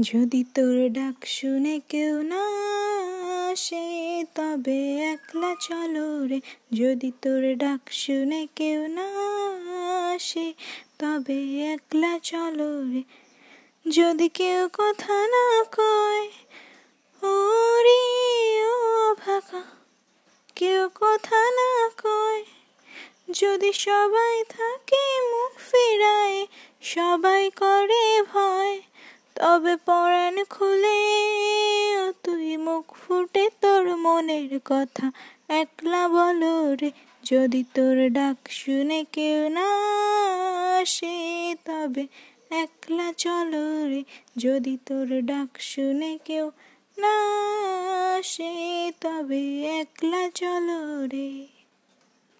যদি তোর ডাক শুনে কেউ না আসে, তবে একলা চলো রে। যদি তোর ডাক শুনে কেউ না আসে, তবে একলা চলো রে। যদি কেউ কথা না কয়, ওরে ও ভাকা কেউ কথা না কয়, যদি সবাই থাকে মুখ ফেরায়, সবাই করে ভয়। তবে পরাণ খুলে, তুই মুখ ফুটে তোর মনের কথা। একলা বলো রে, যদি তোর ডাক শুনে কেউ না আসে, তবে একলা চলো রে, যদি তোর ডাক শুনে কেউ না আসে, তবে একলা চলো রে।